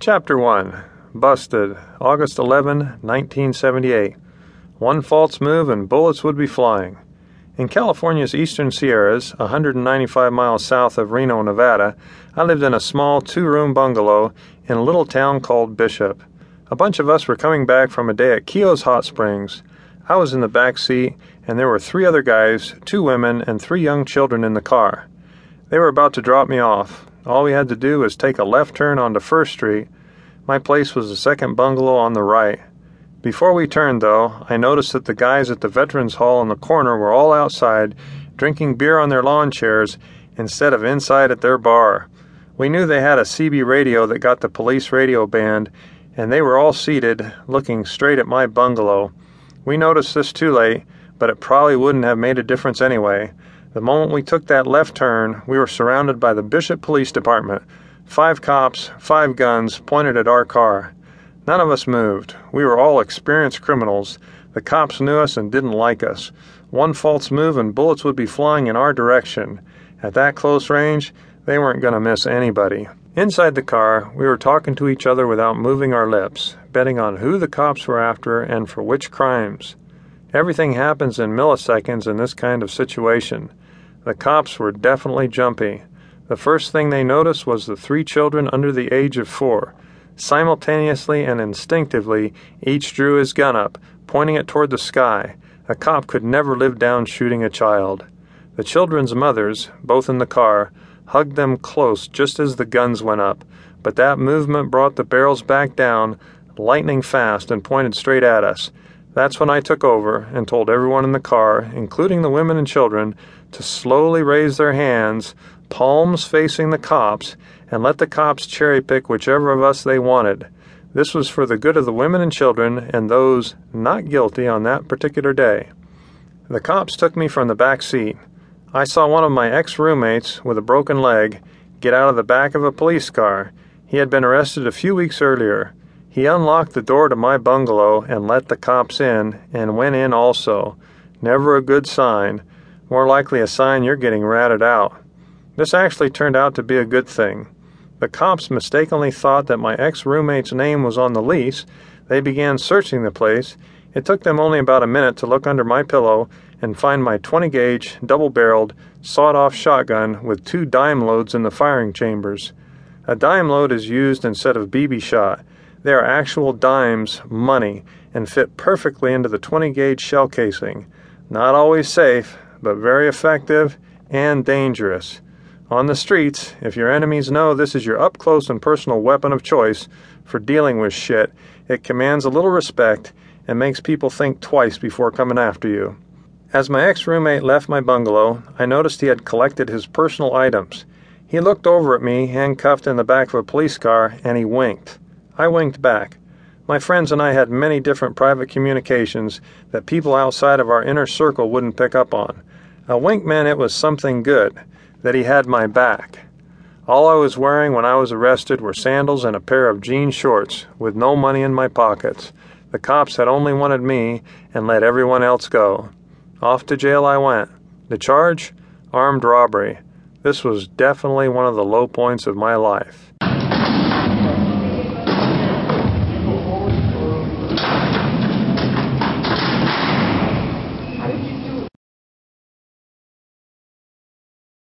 Chapter 1 Busted, August 11, 1978. One false move and bullets would be flying. In California's eastern Sierras, 195 miles south of Reno, Nevada, I lived in a small two room bungalow in a little town called Bishop. A bunch of us were coming back from a day at Keough's Hot Springs. I was in the back seat, and there were three other guys, two women, and three young children in the car. They were about to drop me off. All we had to do was take a left turn onto First Street. My place was the second bungalow on the right. Before we turned, though, I noticed that the guys at the Veterans Hall in the corner were all outside, drinking beer on their lawn chairs instead of inside at their bar. We knew they had a CB radio that got the police radio band, and they were all seated, looking straight at my bungalow. We noticed this too late, but it probably wouldn't have made a difference anyway. The moment we took that left turn, we were surrounded by the Bishop Police Department. Five cops, five guns, pointed at our car. None of us moved. We were all experienced criminals. The cops knew us and didn't like us. One false move and bullets would be flying in our direction. At that close range, they weren't going to miss anybody. Inside the car, we were talking to each other without moving our lips, betting on who the cops were after and for which crimes. Everything happens in milliseconds in this kind of situation. The cops were definitely jumpy. The first thing they noticed was the three children under the age of four. Simultaneously and instinctively, each drew his gun up, pointing it toward the sky. A cop could never live down shooting a child. The children's mothers, both in the car, hugged them close just as the guns went up, but that movement brought the barrels back down, lightning fast, and pointed straight at us. That's when I took over and told everyone in the car, including the women and children, to slowly raise their hands, palms facing the cops, and let the cops cherry pick whichever of us they wanted. This was for the good of the women and children and those not guilty on that particular day. The cops took me from the back seat. I saw one of my ex roommates with a broken leg get out of the back of a police car. He had been arrested a few weeks earlier. He unlocked the door to my bungalow and let the cops in, and went in also. Never a good sign. More likely a sign you're getting ratted out. This actually turned out to be a good thing. The cops mistakenly thought that my ex roommate's name was on the lease. They began searching the place. It took them only about a minute to look under my pillow and find my 20 gauge, double barreled, sawed off shotgun with two dime loads in the firing chambers. A dime load is used instead of BB shot. They are actual dimes, money, and fit perfectly into the 20 gauge shell casing. Not always safe, but very effective and dangerous. On the streets, if your enemies know this is your up close and personal weapon of choice for dealing with shit, it commands a little respect and makes people think twice before coming after you. As my ex roommate left my bungalow, I noticed he had collected his personal items. He looked over at me, handcuffed in the back of a police car, and he winked. I winked back. My friends and I had many different private communications that people outside of our inner circle wouldn't pick up on. A wink meant it was something good, that he had my back. All I was wearing when I was arrested were sandals and a pair of jean shorts, with no money in my pockets. The cops had only wanted me and let everyone else go. Off to jail I went. The charge? Armed robbery. This was definitely one of the low points of my life.